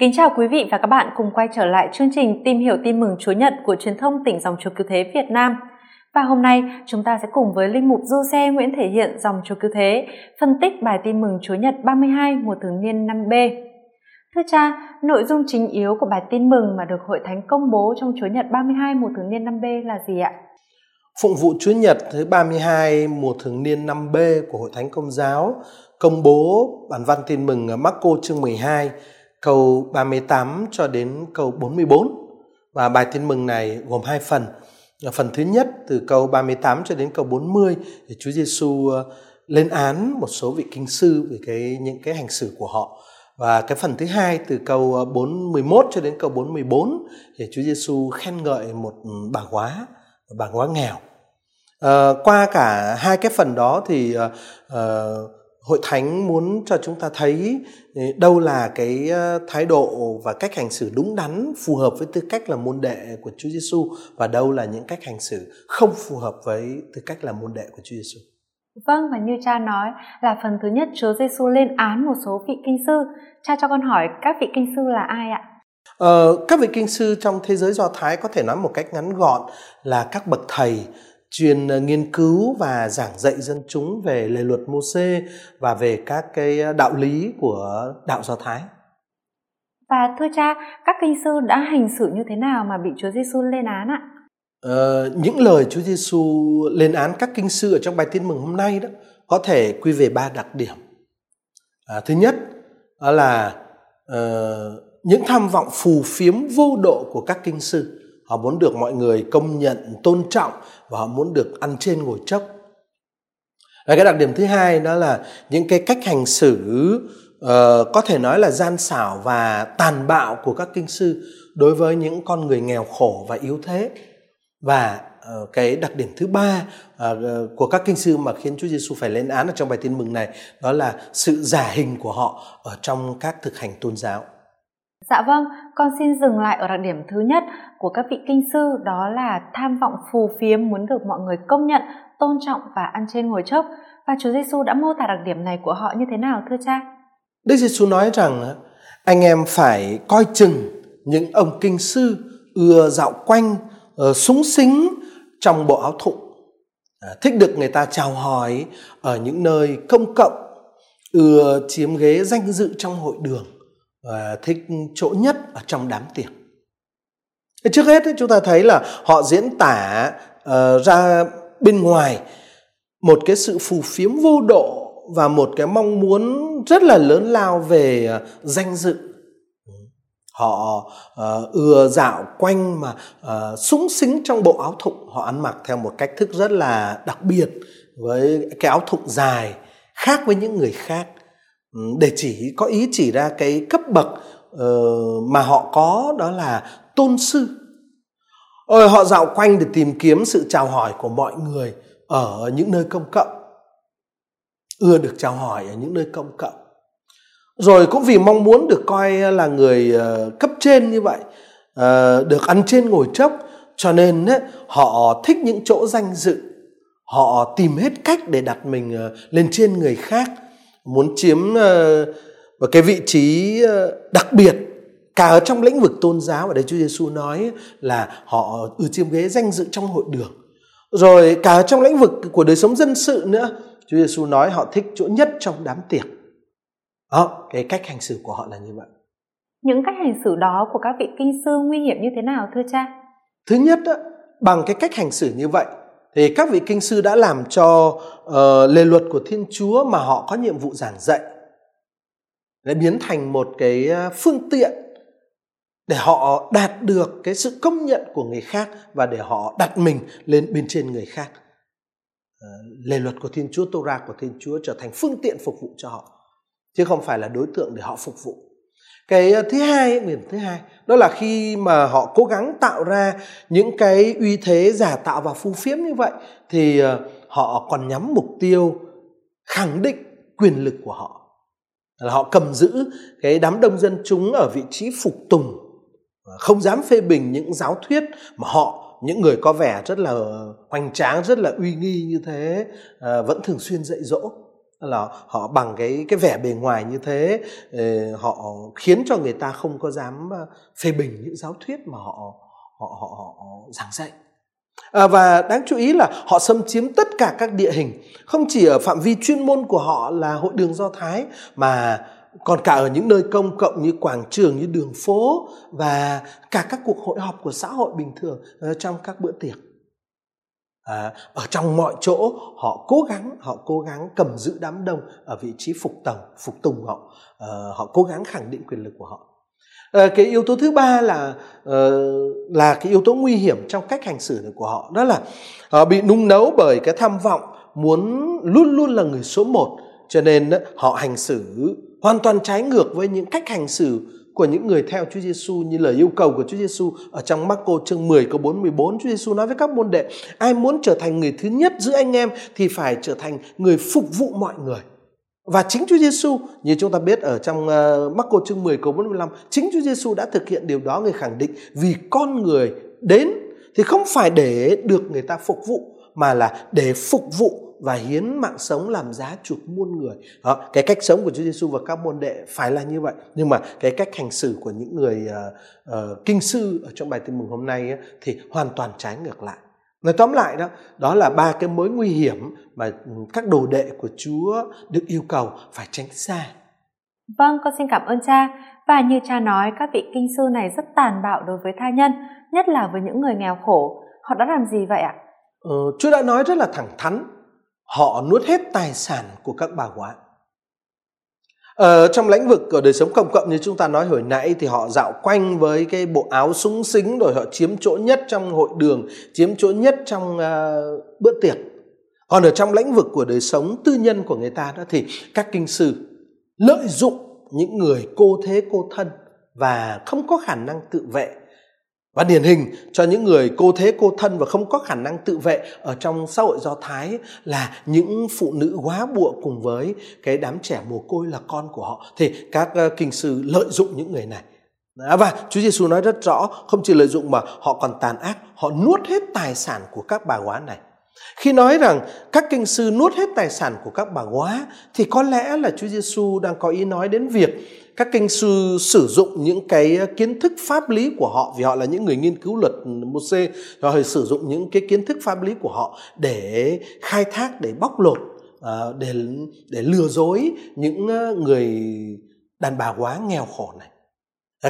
Kính chào quý vị và các bạn cùng quay trở lại chương trình Tìm hiểu tin mừng Chúa Nhật của truyền thông tỉnh dòng Chúa Cứu Thế Việt Nam. Và hôm nay chúng ta sẽ cùng với Linh Mục Du Xe Nguyễn Thể Hiện dòng Chúa Cứu Thế phân tích bài tin mừng Chúa Nhật 32 mùa thường niên 5B. Thưa cha, nội dung chính yếu của bài tin mừng mà được Hội Thánh công bố trong Chúa Nhật 32 mùa thường niên 5B là gì ạ? Phụng vụ Chúa Nhật thứ 32 mùa thường niên 5B của Hội Thánh Công giáo công bố bản văn tin mừng Marco chương 12 câu 38 cho đến câu 44. Và bài tin mừng này gồm hai phần. Phần thứ nhất từ câu 38 cho đến câu 40 thì Chúa Giêsu ờ, lên án một số vị kinh sư về cái những cái hành xử của họ. Và cái phần thứ hai từ câu ờ, 41 cho đến câu 44 thì Chúa Giêsu khen ngợi một bà quá, bà quá nghèo. À, qua cả hai cái phần đó thì à, hội thánh muốn cho chúng ta thấy ừ, đâu là cái ờ, thái độ và cách hành xử đúng đắn phù hợp với tư cách là môn đệ của Chúa Giêsu và đâu là những cách hành xử không phù hợp với tư cách là môn đệ của Chúa Giêsu. Vâng và như cha nói là phần thứ nhất Chúa Giêsu lên án một số vị kinh sư. Cha cho con hỏi các vị kinh sư là ai ạ? Ờ, các vị kinh sư trong thế giới Do Thái có thể nói một cách ngắn gọn là các bậc thầy chuyên ờ, nghiên cứu và giảng dạy dân chúng về lề luật Môse và về các cái ờ, đạo lý của đạo Do Thái. Và thưa cha, các kinh sư đã hành xử như thế nào mà bị Chúa Giêsu lên án ạ? Ờ, những lời Chúa Giêsu lên án các kinh sư ở trong bài tin mừng hôm nay đó có thể quy về ba đặc điểm. À, thứ nhất đó là uh, những tham vọng phù phiếm vô độ của các kinh sư họ muốn được mọi người công nhận tôn trọng và họ muốn được ăn trên ngồi chốc. Và cái đặc điểm thứ hai đó là những cái cách hành xử uh, có thể nói là gian xảo và tàn bạo của các kinh sư đối với những con người nghèo khổ và yếu thế. Và uh, cái đặc điểm thứ ba uh, của các kinh sư mà khiến Chúa Giêsu phải lên án ở trong bài tin mừng này đó là sự giả hình của họ ở trong các thực hành tôn giáo. Dạ vâng, con xin dừng lại ở đặc điểm thứ nhất của các vị kinh sư đó là tham vọng phù phiếm muốn được mọi người công nhận, tôn trọng và ăn trên ngồi chốc. Và Chúa Giêsu đã mô tả đặc điểm này của họ như thế nào thưa cha? Đức Giêsu nói rằng anh em phải coi chừng những ông kinh sư ưa dạo quanh, ờ, súng xính trong bộ áo thụng, à, thích được người ta chào hỏi ở những nơi công cộng, ưa chiếm ghế danh dự trong hội đường và thích chỗ nhất ở trong đám tiệc. Trước hết chúng ta thấy là họ diễn tả uh, ra bên ngoài một cái sự phù phiếm vô độ và một cái mong muốn rất là lớn lao về uh, danh dự. Họ uh, ưa dạo quanh mà uh, súng xính trong bộ áo thụng. Họ ăn mặc theo một cách thức rất là đặc biệt với cái áo thụng dài khác với những người khác. Ừ, để chỉ có ý chỉ ra cái cấp bậc uh, mà họ có đó là tôn sư. Ôi, họ dạo quanh để tìm kiếm sự chào hỏi của mọi người ở những nơi công cộng. Ưa được chào hỏi ở những nơi công cộng. Rồi cũng vì mong muốn được coi là người uh, cấp trên như vậy uh, được ăn trên ngồi chốc cho nên uh, họ thích những chỗ danh dự. Họ tìm hết cách để đặt mình uh, lên trên người khác muốn chiếm uh, một cái vị trí uh, đặc biệt cả ở trong lĩnh vực tôn giáo ở đây Chúa Giêsu nói là họ ưa chiếm ghế danh dự trong hội đường. Rồi cả ở trong lĩnh vực của đời sống dân sự nữa Chúa Giêsu nói họ thích chỗ nhất trong đám tiệc. Đó cái cách hành xử của họ là như vậy. Những cách hành xử đó của các vị kinh sư nguy hiểm như thế nào thưa cha? Thứ nhất đó, bằng cái cách hành xử như vậy thì các vị kinh sư đã làm cho uh, lề luật của Thiên Chúa mà họ có nhiệm vụ giảng dạy để biến thành một cái ờ, phương tiện để họ đạt được cái sự công nhận của người khác và để họ đặt mình lên bên trên người khác. Ờ, lề luật của Thiên Chúa, Torah của Thiên Chúa trở thành phương tiện phục vụ cho họ chứ không phải là đối tượng để họ phục vụ cái ờ, thứ hai điểm thứ hai, đó là khi mà họ cố gắng tạo ra những cái uy thế giả tạo và phù phiếm như vậy, thì ờ, họ còn nhắm mục tiêu khẳng định quyền lực của họ. Là họ cầm giữ cái đám đông dân chúng ở vị trí phục tùng ờ, không dám phê bình những giáo thuyết mà họ, những người có vẻ rất là hoành tráng, rất là uy nghi như thế vẫn thường xuyên dạy dỗ là họ bằng cái cái vẻ bề ngoài như thế ờ, họ khiến cho người ta không có dám ờ, phê bình những giáo thuyết mà họ họ họ, họ, giảng dạy. À, và đáng chú ý là họ xâm chiếm tất cả các địa hình. Không chỉ ở phạm vi chuyên môn của họ là hội đường do thái mà còn cả ở những nơi công cộng như quảng trường như đường phố và cả các cuộc hội họp của xã hội bình thường ờ, trong các bữa tiệc à, ở trong mọi chỗ họ cố gắng họ cố gắng cầm giữ đám đông ở vị trí phục tầng phục tùng họ. À, họ cố gắng khẳng định quyền lực của họ. À, cái yếu tố thứ ba là à, là cái yếu tố nguy hiểm trong cách hành xử của họ. Đó là họ bị nung nấu bởi cái tham vọng muốn luôn luôn là người số một. Cho nên họ hành xử hoàn toàn trái ngược với những cách hành xử của những người theo Chúa Giêsu như lời yêu cầu của Chúa Giêsu ở trong Marco chương 10 câu 4 14 Chúa Giêsu nói với các môn đệ ai muốn trở thành người thứ nhất giữa anh em thì phải trở thành người phục vụ mọi người. Và chính Chúa Giêsu như chúng ta biết ở trong ờ, uh, Marco chương 10 câu 45 chính Chúa Giêsu đã thực hiện điều đó người khẳng định vì con người đến thì không phải để được người ta phục vụ mà là để phục vụ và hiến mạng sống làm giá chuộc muôn người đó cái cách sống của Chúa Giêsu và các môn đệ phải là như vậy nhưng mà cái cách hành xử của những người uh, uh, kinh sư ở trong bài tin mừng hôm nay ấy, thì hoàn toàn trái ngược lại nói tóm lại đó đó là ba cái mối nguy hiểm mà các đồ đệ của Chúa được yêu cầu phải tránh xa Vâng, con xin cảm ơn cha. Và như cha nói, các vị kinh sư này rất tàn bạo đối với tha nhân, nhất là với những người nghèo khổ. Họ đã làm gì vậy ạ? Ờ, Chúa đã nói rất là thẳng thắn họ nuốt hết tài sản của các bà quá ở ờ, trong lĩnh vực của đời sống công cộng như chúng ta nói hồi nãy thì họ dạo quanh với cái bộ áo súng xính rồi họ chiếm chỗ nhất trong hội đường chiếm chỗ nhất trong uh, bữa tiệc. Còn ở trong lĩnh vực của đời sống tư nhân của người ta đó thì các kinh sư lợi dụng những người cô thế cô thân và không có khả năng tự vệ và điển hình cho những người cô thế, cô thân và không có khả năng tự vệ ở trong xã hội do thái là những phụ nữ quá bụa cùng với cái đám trẻ mồ côi là con của họ. Thì các ờ, kinh sư lợi dụng những người này. À, và Chúa Giêsu nói rất rõ, không chỉ lợi dụng mà họ còn tàn ác, họ nuốt hết tài sản của các bà quá này khi nói rằng các kinh sư nuốt hết tài sản của các bà quá, thì có lẽ là Chúa Giêsu đang có ý nói đến việc các kinh sư sử dụng những cái kiến thức pháp lý của họ, vì họ là những người nghiên cứu luật Môsê rồi sử dụng những cái kiến thức pháp lý của họ để khai thác, để bóc lột à, để để lừa dối những à, người đàn bà quá nghèo khổ này.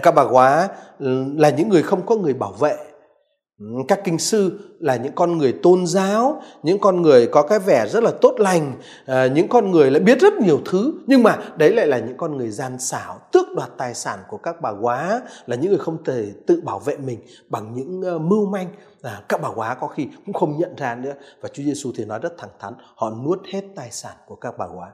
Các bà quá là những người không có người bảo vệ các kinh sư là những con người tôn giáo những con người có cái vẻ rất là tốt lành à, những con người lại biết rất nhiều thứ. Nhưng mà đấy lại là những con người gian xảo tước đoạt tài sản của các bà quá là những người không thể tự bảo vệ mình bằng những uh, mưu manh. À, các bà quá có khi cũng không nhận ra nữa. Và Chúa Giêsu thì nói rất thẳng thắn họ nuốt hết tài sản của các bà quá.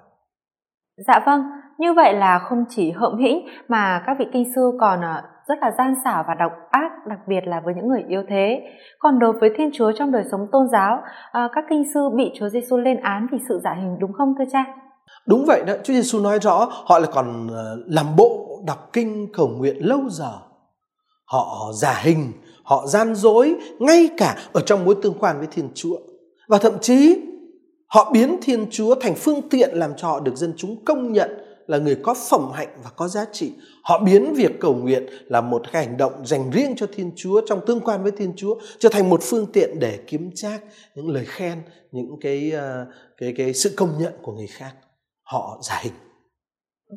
Dạ vâng, như vậy là không chỉ hợm hĩnh mà các vị kinh sư còn ờ, rất là gian xảo và độc ác đặc biệt là với những người yếu thế. Còn đối với thiên chúa trong đời sống tôn giáo à, các kinh sư bị chúa giêsu lên án vì sự giả hình đúng không thưa cha? Đúng vậy đó chúa giêsu nói rõ họ là còn ờ, làm bộ đọc kinh cầu nguyện lâu giờ. Họ giả hình họ gian dối ngay cả ở trong mối tương quan với thiên chúa. Và thậm chí họ biến thiên chúa thành phương tiện làm cho họ được dân chúng công nhận là người có phẩm hạnh và có giá trị họ biến việc cầu nguyện là một cái hành động dành riêng cho thiên chúa trong tương quan với thiên chúa trở thành một phương tiện để kiếm trác những lời khen những cái ờ, cái cái sự công nhận của người khác họ giả hình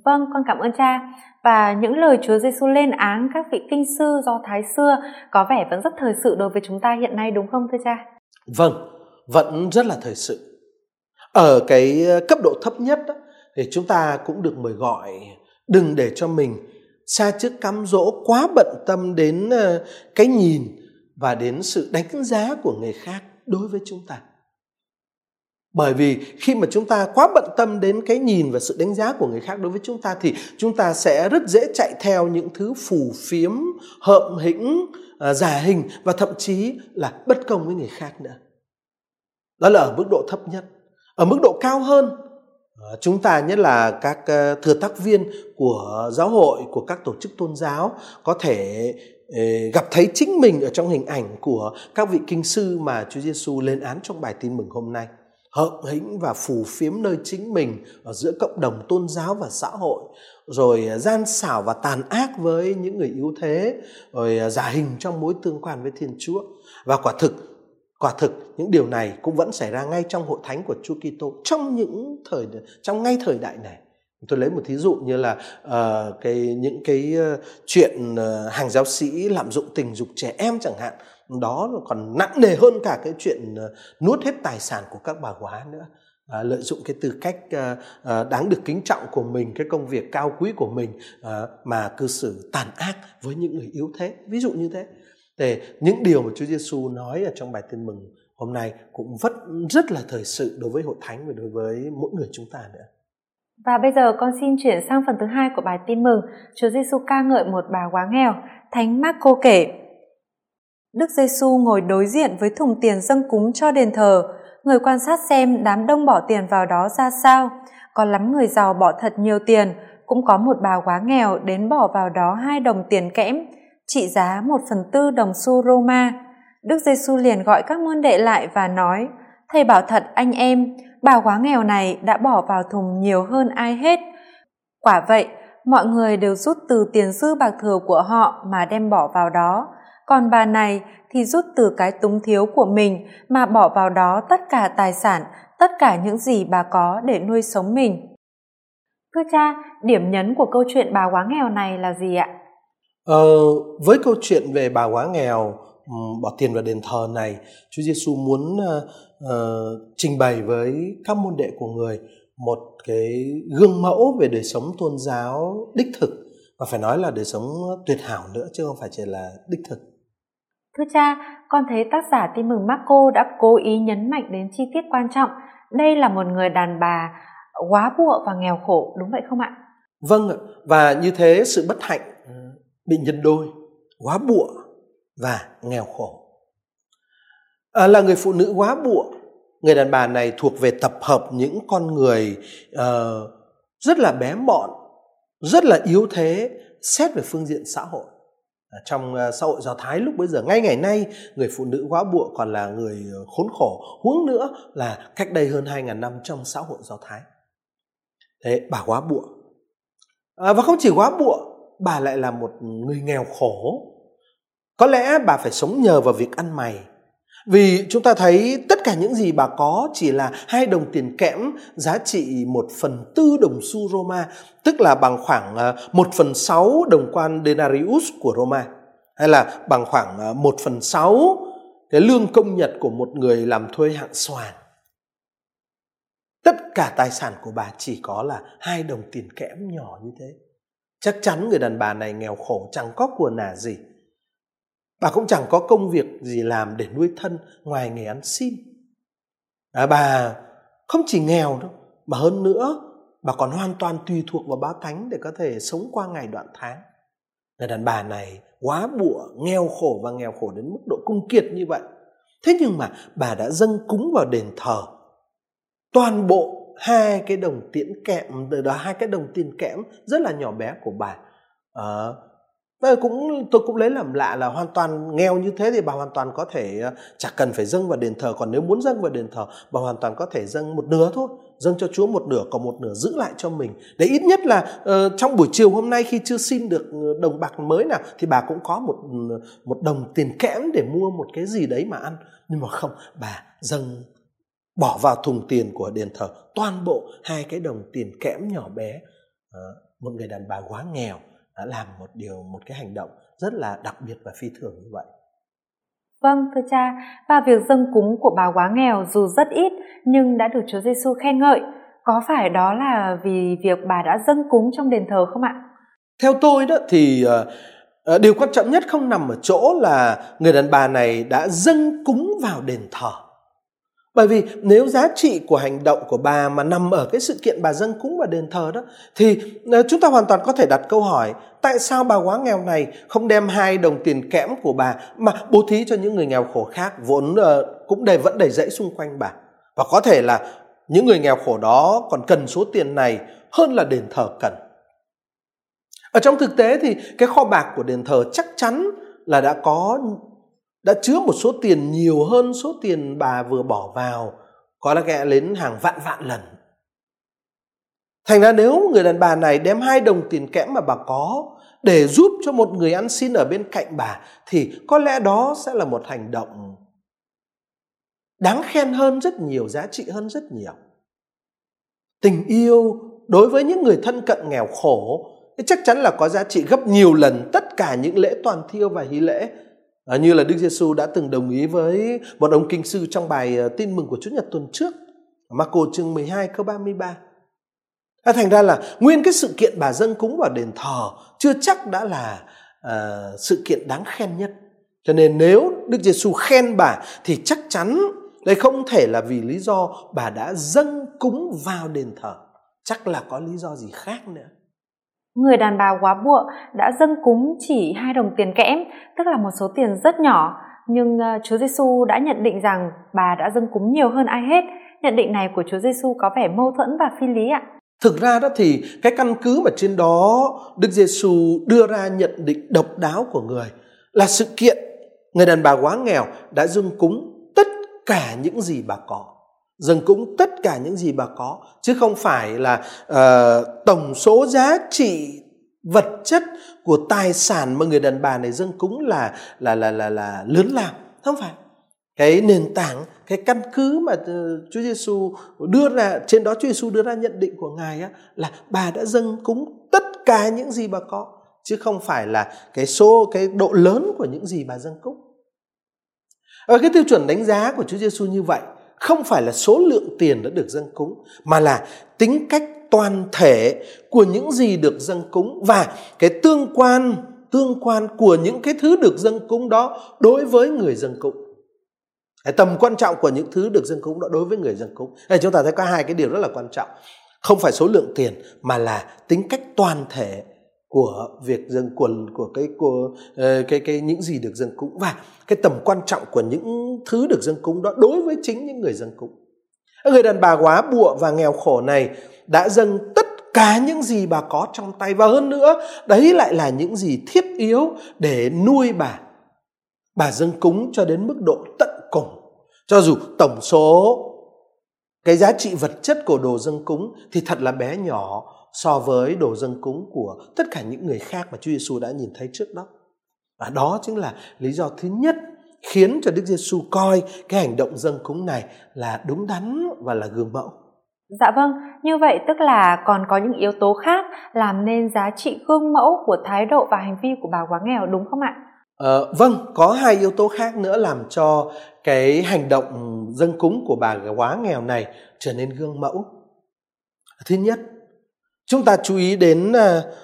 Vâng, con cảm ơn cha. Và những lời Chúa Giêsu lên án các vị kinh sư do Thái xưa có vẻ vẫn rất thời sự đối với chúng ta hiện nay đúng không thưa cha? Vâng, vẫn rất là thời sự. Ở cái ờ, cấp độ thấp nhất đó, thì chúng ta cũng được mời gọi, đừng để cho mình xa trước cám dỗ quá bận tâm đến ờ, cái nhìn và đến sự đánh giá của người khác đối với chúng ta. Bởi vì khi mà chúng ta quá bận tâm đến cái nhìn và sự đánh giá của người khác đối với chúng ta thì chúng ta sẽ rất dễ chạy theo những thứ phù phiếm, hợm hĩnh ờ, giả hình và thậm chí là bất công với người khác nữa. Đó là ở mức độ thấp nhất. Ở mức độ cao hơn Ờ, chúng ta nhất là các ờ, thừa tác viên của giáo hội, của các tổ chức tôn giáo có thể ờ, gặp thấy chính mình ở trong hình ảnh của các vị kinh sư mà Chúa Giêsu lên án trong bài tin mừng hôm nay. hợm hĩnh và phù phiếm nơi chính mình ở giữa cộng đồng tôn giáo và xã hội. Rồi gian xảo và tàn ác với những người yếu thế. Rồi giả hình trong mối tương quan với thiên chúa. Và quả thực quả thực những điều này cũng vẫn xảy ra ngay trong hội thánh của Chúa Kitô. Trong những thời trong ngay thời đại này tôi lấy một thí dụ như là uh, cái những cái uh, chuyện uh, hàng giáo sĩ lạm dụng tình dục trẻ em chẳng hạn đó còn nặng nề hơn cả cái chuyện uh, nuốt hết tài sản của các bà quá nữa. À, lợi dụng cái tư cách à, à, đáng được kính trọng của mình cái công việc cao quý của mình à, mà cư xử tàn ác với những người yếu thế. Ví dụ như thế để những điều mà Chúa Giêsu nói ở trong bài tin mừng hôm nay cũng rất rất là thời sự đối với hội thánh và đối với mỗi người chúng ta nữa. Và bây giờ con xin chuyển sang phần thứ hai của bài tin mừng. Chúa Giêsu ca ngợi một bà quá nghèo. Thánh Marco kể: Đức Giêsu ngồi đối diện với thùng tiền dâng cúng cho đền thờ. Người quan sát xem đám đông bỏ tiền vào đó ra sao. Có lắm người giàu bỏ thật nhiều tiền, cũng có một bà quá nghèo đến bỏ vào đó hai đồng tiền kẽm, trị giá một phần tư đồng xu Roma. Đức Giêsu liền gọi các môn đệ lại và nói: Thầy bảo thật anh em, bà quá nghèo này đã bỏ vào thùng nhiều hơn ai hết. Quả vậy, mọi người đều rút từ tiền dư bạc thừa của họ mà đem bỏ vào đó, còn bà này thì rút từ cái túng thiếu của mình mà bỏ vào đó tất cả tài sản, tất cả những gì bà có để nuôi sống mình. Thưa cha, điểm nhấn của câu chuyện bà quá nghèo này là gì ạ? Ờ, với câu chuyện về bà quá nghèo bỏ tiền vào đền thờ này, Chúa Giêsu muốn uh, trình bày với các môn đệ của người một cái gương mẫu về đời sống tôn giáo đích thực và phải nói là đời sống tuyệt hảo nữa chứ không phải chỉ là đích thực. Thưa cha, con thấy tác giả tin mừng Marco đã cố ý nhấn mạnh đến chi tiết quan trọng. Đây là một người đàn bà quá bụa và nghèo khổ, đúng vậy không ạ? Vâng ạ, và như thế sự bất hạnh bị nhân đôi, quá bụa và nghèo khổ. À, là người phụ nữ quá bụa, người đàn bà này thuộc về tập hợp những con người uh, rất là bé mọn, rất là yếu thế xét về phương diện xã hội. À, trong uh, xã hội do thái lúc bây giờ ngay ngày nay người phụ nữ quá bụa còn là người ờ, khốn khổ. Huống nữa là cách đây hơn 2.000 năm trong xã hội do thái. Thế bà quá bụa. À, và không chỉ quá bụa bà lại là một người nghèo khổ có lẽ bà phải sống nhờ vào việc ăn mày vì chúng ta thấy tất cả những gì bà có chỉ là hai đồng tiền kẽm giá trị một phần tư đồng xu Roma, tức là bằng khoảng ờ, một phần sáu đồng quan denarius của Roma, hay là bằng khoảng ờ, một phần sáu cái lương công nhật của một người làm thuê hạng soàn. Tất cả tài sản của bà chỉ có là hai đồng tiền kẽm nhỏ như thế. Chắc chắn người đàn bà này nghèo khổ chẳng có của nả gì. Bà cũng chẳng có công việc gì làm để nuôi thân ngoài nghề ăn xin. À, bà không chỉ nghèo đâu mà hơn nữa bà còn hoàn toàn tùy thuộc vào bá tánh để có thể sống qua ngày đoạn tháng. Người đàn bà này quá bụa nghèo khổ và nghèo khổ đến mức độ cung kiệt như vậy. Thế nhưng mà bà đã dâng cúng vào đền thờ. Toàn bộ hai cái đồng tiền kẽm đó hai cái đồng tiền kẽm rất là nhỏ bé của bà. À, tôi cũng tôi cũng lấy làm lạ là hoàn toàn nghèo như thế thì bà hoàn toàn có thể ờ, chả cần phải dâng vào đền thờ còn nếu muốn dâng vào đền thờ bà hoàn toàn có thể dâng một nửa thôi dâng cho Chúa một nửa còn một nửa giữ lại cho mình. Để ít nhất là uh, trong buổi chiều hôm nay khi chưa xin được đồng bạc mới nào thì bà cũng có một một đồng tiền kẽm để mua một cái gì đấy mà ăn. Nhưng mà không bà dâng bỏ vào thùng tiền của đền thờ toàn bộ hai cái đồng tiền kẽm nhỏ bé uh, một người đàn bà quá nghèo đã làm một điều một cái hành động rất là đặc biệt và phi thường như vậy Vâng, thưa cha, và việc dâng cúng của bà quá nghèo dù rất ít nhưng đã được Chúa Giêsu khen ngợi. Có phải đó là vì việc bà đã dâng cúng trong đền thờ không ạ? Theo tôi đó thì uh, điều quan trọng nhất không nằm ở chỗ là người đàn bà này đã dâng cúng vào đền thờ bởi vì nếu giá trị của hành động của bà mà nằm ở cái sự kiện bà dâng cúng và đền thờ đó, thì ờ, chúng ta hoàn toàn có thể đặt câu hỏi, tại sao bà quá nghèo này không đem hai đồng tiền kẽm của bà mà bố thí cho những người nghèo khổ khác vốn ờ, cũng đầy, vẫn đầy dẫy xung quanh bà? Và có thể là những người nghèo khổ đó còn cần số tiền này hơn là đền thờ cần. Ở trong thực tế thì cái kho bạc của đền thờ chắc chắn là đã có đã chứa một số tiền nhiều hơn số tiền bà vừa bỏ vào, có lẽ đến hàng vạn vạn lần. Thành ra nếu người đàn bà này đem hai đồng tiền kẽm mà bà có để giúp cho một người ăn xin ở bên cạnh bà, thì có lẽ đó sẽ là một hành động đáng khen hơn rất nhiều, giá trị hơn rất nhiều. Tình yêu đối với những người thân cận nghèo khổ thì chắc chắn là có giá trị gấp nhiều lần tất cả những lễ toàn thiêu và hí lễ à, như là Đức Giêsu đã từng đồng ý với một ông kinh sư trong bài ờ, tin mừng của Chúa Nhật tuần trước Marco chương 12 câu 33 à, thành ra là nguyên cái sự kiện bà dâng cúng vào đền thờ chưa chắc đã là uh, sự kiện đáng khen nhất. Cho nên nếu Đức Giêsu khen bà thì chắc chắn đây không thể là vì lý do bà đã dâng cúng vào đền thờ. Chắc là có lý do gì khác nữa người đàn bà quá bụa đã dâng cúng chỉ hai đồng tiền kẽm, tức là một số tiền rất nhỏ. Nhưng ờ, Chúa Giêsu đã nhận định rằng bà đã dâng cúng nhiều hơn ai hết. Nhận định này của Chúa Giêsu có vẻ mâu thuẫn và phi lý ạ. Thực ra đó thì cái căn cứ mà trên đó Đức Giêsu đưa ra nhận định độc đáo của người là sự kiện người đàn bà quá nghèo đã dâng cúng tất cả những gì bà có dâng cúng tất cả những gì bà có chứ không phải là uh, tổng số giá trị vật chất của tài sản mà người đàn bà này dâng cúng là là là là là lớn lao không phải cái nền tảng cái căn cứ mà ờ, Chúa Giêsu đưa ra trên đó Chúa Giêsu đưa ra nhận định của ngài á là bà đã dâng cúng tất cả những gì bà có chứ không phải là cái số cái độ lớn của những gì bà dâng cúng. Ở cái tiêu chuẩn đánh giá của Chúa Giêsu như vậy không phải là số lượng tiền đã được dâng cúng, mà là tính cách toàn thể của những gì được dâng cúng và cái tương quan tương quan của những cái thứ được dâng cúng đó đối với người dâng cúng. Cái tầm quan trọng của những thứ được dâng cúng đó đối với người dâng cúng. Đây, chúng ta thấy có hai cái điều rất là quan trọng. Không phải số lượng tiền, mà là tính cách toàn thể của việc dâng quần, của cái của ờ, cái cái những gì được dâng cúng. Và cái tầm quan trọng của những thứ được dâng cúng đó đối với chính những người dâng cúng. Người đàn bà quá bụa và nghèo khổ này đã dâng tất cả những gì bà có trong tay. Và hơn nữa, đấy lại là những gì thiết yếu để nuôi bà. Bà dâng cúng cho đến mức độ tận cùng. Cho dù tổng số cái giá trị vật chất của đồ dâng cúng thì thật là bé nhỏ so với đồ dâng cúng của tất cả những người khác mà Chúa Giêsu đã nhìn thấy trước đó. Và đó chính là lý do thứ nhất khiến cho Đức Giêsu coi cái hành động dâng cúng này là đúng đắn và là gương mẫu. Dạ vâng, như vậy tức là còn có những yếu tố khác làm nên giá trị gương mẫu của thái độ và hành vi của bà quá nghèo đúng không ạ? Ờ, vâng, có hai yếu tố khác nữa làm cho cái hành động dâng cúng của bà quá nghèo này trở nên gương mẫu. Thứ nhất, chúng ta chú ý đến ờ,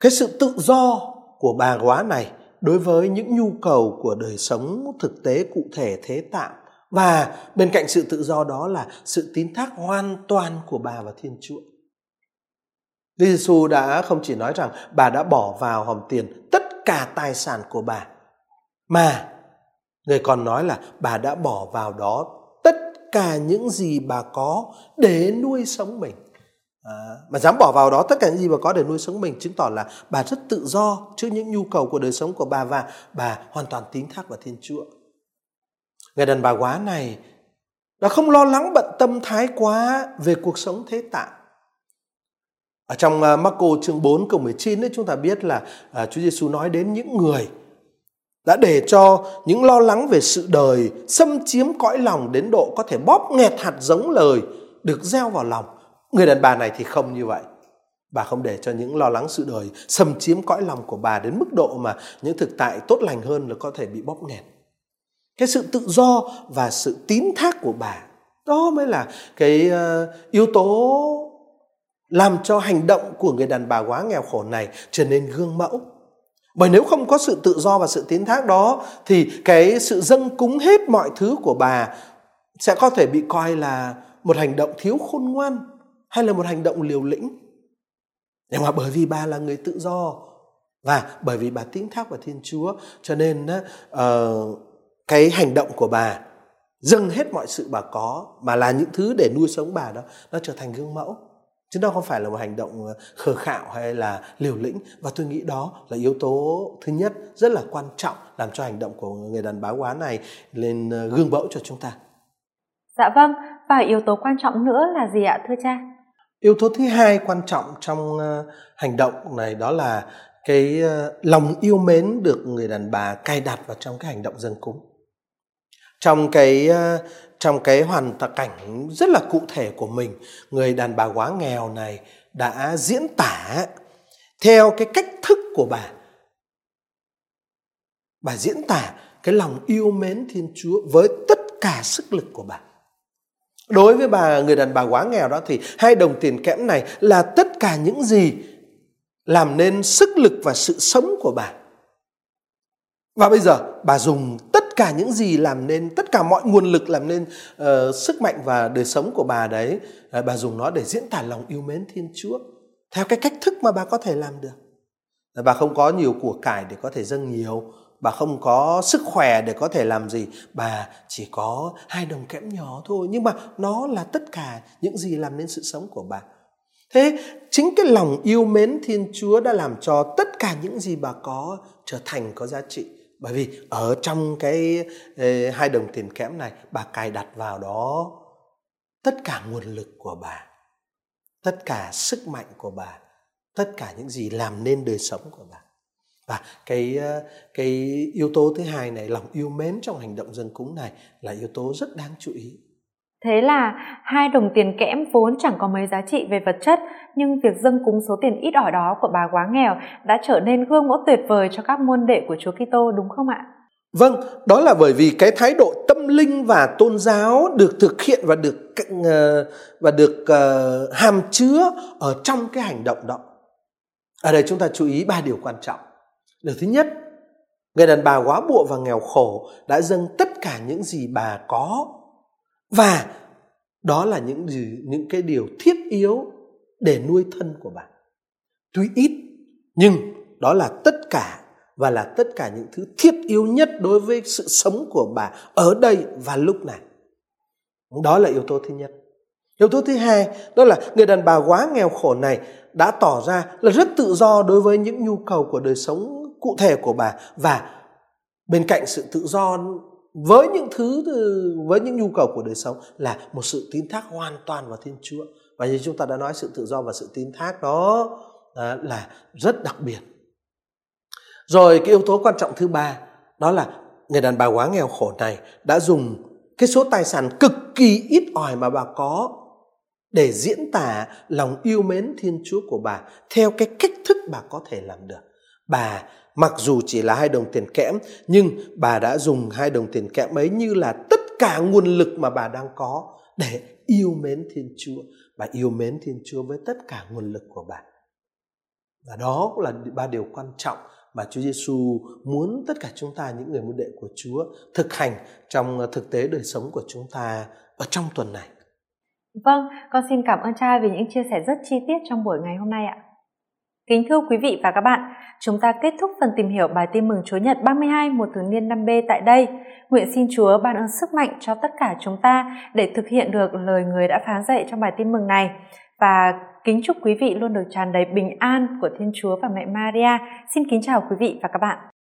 cái sự tự do của bà quá này đối với những nhu cầu của đời sống thực tế cụ thể, thế tạm và bên cạnh sự tự do đó là sự tín thác hoàn toàn của bà và Thiên Chúa. Đức Giêsu đã không chỉ nói rằng bà đã bỏ vào hòm tiền tất cả tài sản của bà, mà người còn nói là bà đã bỏ vào đó tất cả những gì bà có để nuôi sống mình à, mà dám bỏ vào đó tất cả những gì bà có để nuôi sống mình chứng tỏ là bà rất tự do trước những nhu cầu của đời sống của bà và bà hoàn toàn tín thác vào thiên chúa người đàn bà quá này đã không lo lắng bận tâm thái quá về cuộc sống thế tạng ở trong à, uh, Marco chương 4 câu 19 ấy chúng ta biết là uh, Chúa Giêsu nói đến những người đã để cho những lo lắng về sự đời xâm chiếm cõi lòng đến độ có thể bóp nghẹt hạt giống lời được gieo vào lòng. Người đàn bà này thì không như vậy. Bà không để cho những lo lắng sự đời xâm chiếm cõi lòng của bà đến mức độ mà những thực tại tốt lành hơn là có thể bị bóp nghẹt. Cái sự tự do và sự tín thác của bà, đó mới là cái ờ, yếu tố làm cho hành động của người đàn bà quá nghèo khổ này trở nên gương mẫu bởi nếu không có sự tự do và sự tín thác đó, thì cái sự dâng cúng hết mọi thứ của bà sẽ có thể bị coi là một hành động thiếu khôn ngoan hay là một hành động liều lĩnh? Nhưng mà bởi vì bà là người tự do và bởi vì bà tín thác vào thiên chúa cho nên uh, cái hành động của bà dâng hết mọi sự bà có mà là những thứ để nuôi sống bà đó nó trở thành gương mẫu. Chứ nó không phải là một hành động ờ, khờ khạo hay là liều lĩnh. Và tôi nghĩ đó là yếu tố thứ nhất rất là quan trọng làm cho hành động của người đàn bà quá này lên ờ, gương mẫu cho chúng ta. Dạ vâng, và yếu tố quan trọng nữa là gì ạ thưa cha? Yếu tố thứ hai quan trọng trong ờ, hành động này đó là cái ờ, lòng yêu mến được người đàn bà cài đặt vào trong cái hành động dâng cúng. Trong cái ờ, trong cái hoàn cảnh rất là cụ thể của mình, người đàn bà quá nghèo này đã diễn tả theo cái cách thức của bà. Bà diễn tả cái lòng yêu mến Thiên Chúa với tất cả sức lực của bà. Đối với bà người đàn bà quá nghèo đó thì hai đồng tiền kẽm này là tất cả những gì làm nên sức lực và sự sống của bà. Và bây giờ bà dùng tất cả những gì làm nên tất cả mọi nguồn lực làm nên uh, sức mạnh và đời sống của bà đấy, uh, bà dùng nó để diễn tả lòng yêu mến Thiên Chúa theo cái cách thức mà bà có thể làm được. Bà không có nhiều của cải để có thể dâng nhiều, bà không có sức khỏe để có thể làm gì. Bà chỉ có hai đồng kẽm nhỏ thôi, nhưng mà nó là tất cả những gì làm nên sự sống của bà. Thế chính cái lòng yêu mến thiên chúa đã làm cho tất cả những gì bà có trở thành có giá trị. Bởi vì ở trong cái hai đồng tiền kẽm này, bà cài đặt vào đó tất cả nguồn lực của bà, tất cả sức mạnh của bà, tất cả những gì làm nên đời sống của bà và cái ờ, cái yếu tố thứ hai này lòng yêu mến trong hành động dân cúng này là yếu tố rất đáng chú ý Thế là hai đồng tiền kẽm vốn chẳng có mấy giá trị về vật chất, nhưng việc dâng cúng số tiền ít ỏi đó của bà quá nghèo đã trở nên gương mẫu tuyệt vời cho các môn đệ của Chúa Kitô đúng không ạ? Vâng, đó là bởi vì cái thái độ tâm linh và tôn giáo được thực hiện và được ờ, và được uh, hàm chứa ở trong cái hành động đó. Ở đây chúng ta chú ý ba điều quan trọng. Điều thứ nhất, người đàn bà quá bụa và nghèo khổ đã dâng tất cả những gì bà có và đó là những gì những cái điều thiết yếu để nuôi thân của bà. Tuy ít nhưng đó là tất cả và là tất cả những thứ thiết yếu nhất đối với sự sống của bà ở đây và lúc này. Đó là yếu tố thứ nhất. Yếu tố thứ hai đó là người đàn bà quá nghèo khổ này đã tỏ ra là rất tự do đối với những nhu cầu của đời sống cụ thể của bà. Và bên cạnh sự tự do với những thứ với những nhu cầu của đời sống là một sự tín thác hoàn toàn vào Thiên Chúa. Và như chúng ta đã nói, sự tự do và sự tín thác đó là rất đặc biệt. Rồi cái yếu tố quan trọng thứ ba, đó là người đàn bà quá nghèo khổ này đã dùng cái số tài sản cực kỳ ít ỏi mà bà có để diễn tả lòng yêu mến Thiên Chúa của bà theo cái cách thức bà có thể làm được. Bà Mặc dù chỉ là hai đồng tiền kẽm, nhưng bà đã dùng hai đồng tiền kẽm ấy như là tất cả nguồn lực mà bà đang có để yêu mến Thiên Chúa. Bà yêu mến Thiên Chúa với tất cả nguồn lực của bà. Và đó cũng là ba điều quan trọng mà Chúa Giêsu muốn tất cả chúng ta những người môn đệ của Chúa thực hành trong thực tế đời sống của chúng ta ở trong tuần này. Vâng, con xin cảm ơn cha vì những chia sẻ rất chi tiết trong buổi ngày hôm nay ạ. Kính thưa quý vị và các bạn, chúng ta kết thúc phần tìm hiểu bài tin mừng Chúa Nhật 32 một thường niên 5B tại đây. Nguyện xin Chúa ban ơn sức mạnh cho tất cả chúng ta để thực hiện được lời người đã phán dạy trong bài tin mừng này. Và kính chúc quý vị luôn được tràn đầy bình an của Thiên Chúa và mẹ Maria. Xin kính chào quý vị và các bạn.